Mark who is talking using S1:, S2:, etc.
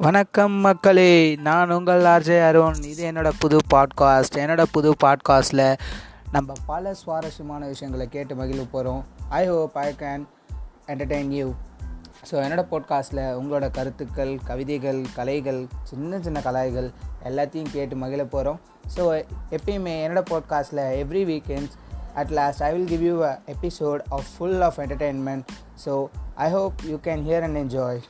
S1: வணக்கம் மக்களே நான் உங்கள் ஆர்ஜே அருண். இது என்னோட புது பாட்காஸ்ட். என்னோட புது பாட்காஸ்ட்டில் நம்ம பல சுவாரஸ்யமான விஷயங்களை கேட்டு மகிழ்வு போகிறோம் I hope I can entertain you so என்னோட பாட்காஸ்ட்டில் உங்களோட கருத்துக்கள் கவிதைகள் கலைகள் சின்ன சின்ன கலாய்கள் எல்லாத்தையும் கேட்டு மகிழ போகிறோம் ஸோ எப்பயுமே என்னோடய பாட்காஸ்ட்டில் every weekends at last I will give you a episode of full of entertainment so I hope you can hear and enjoy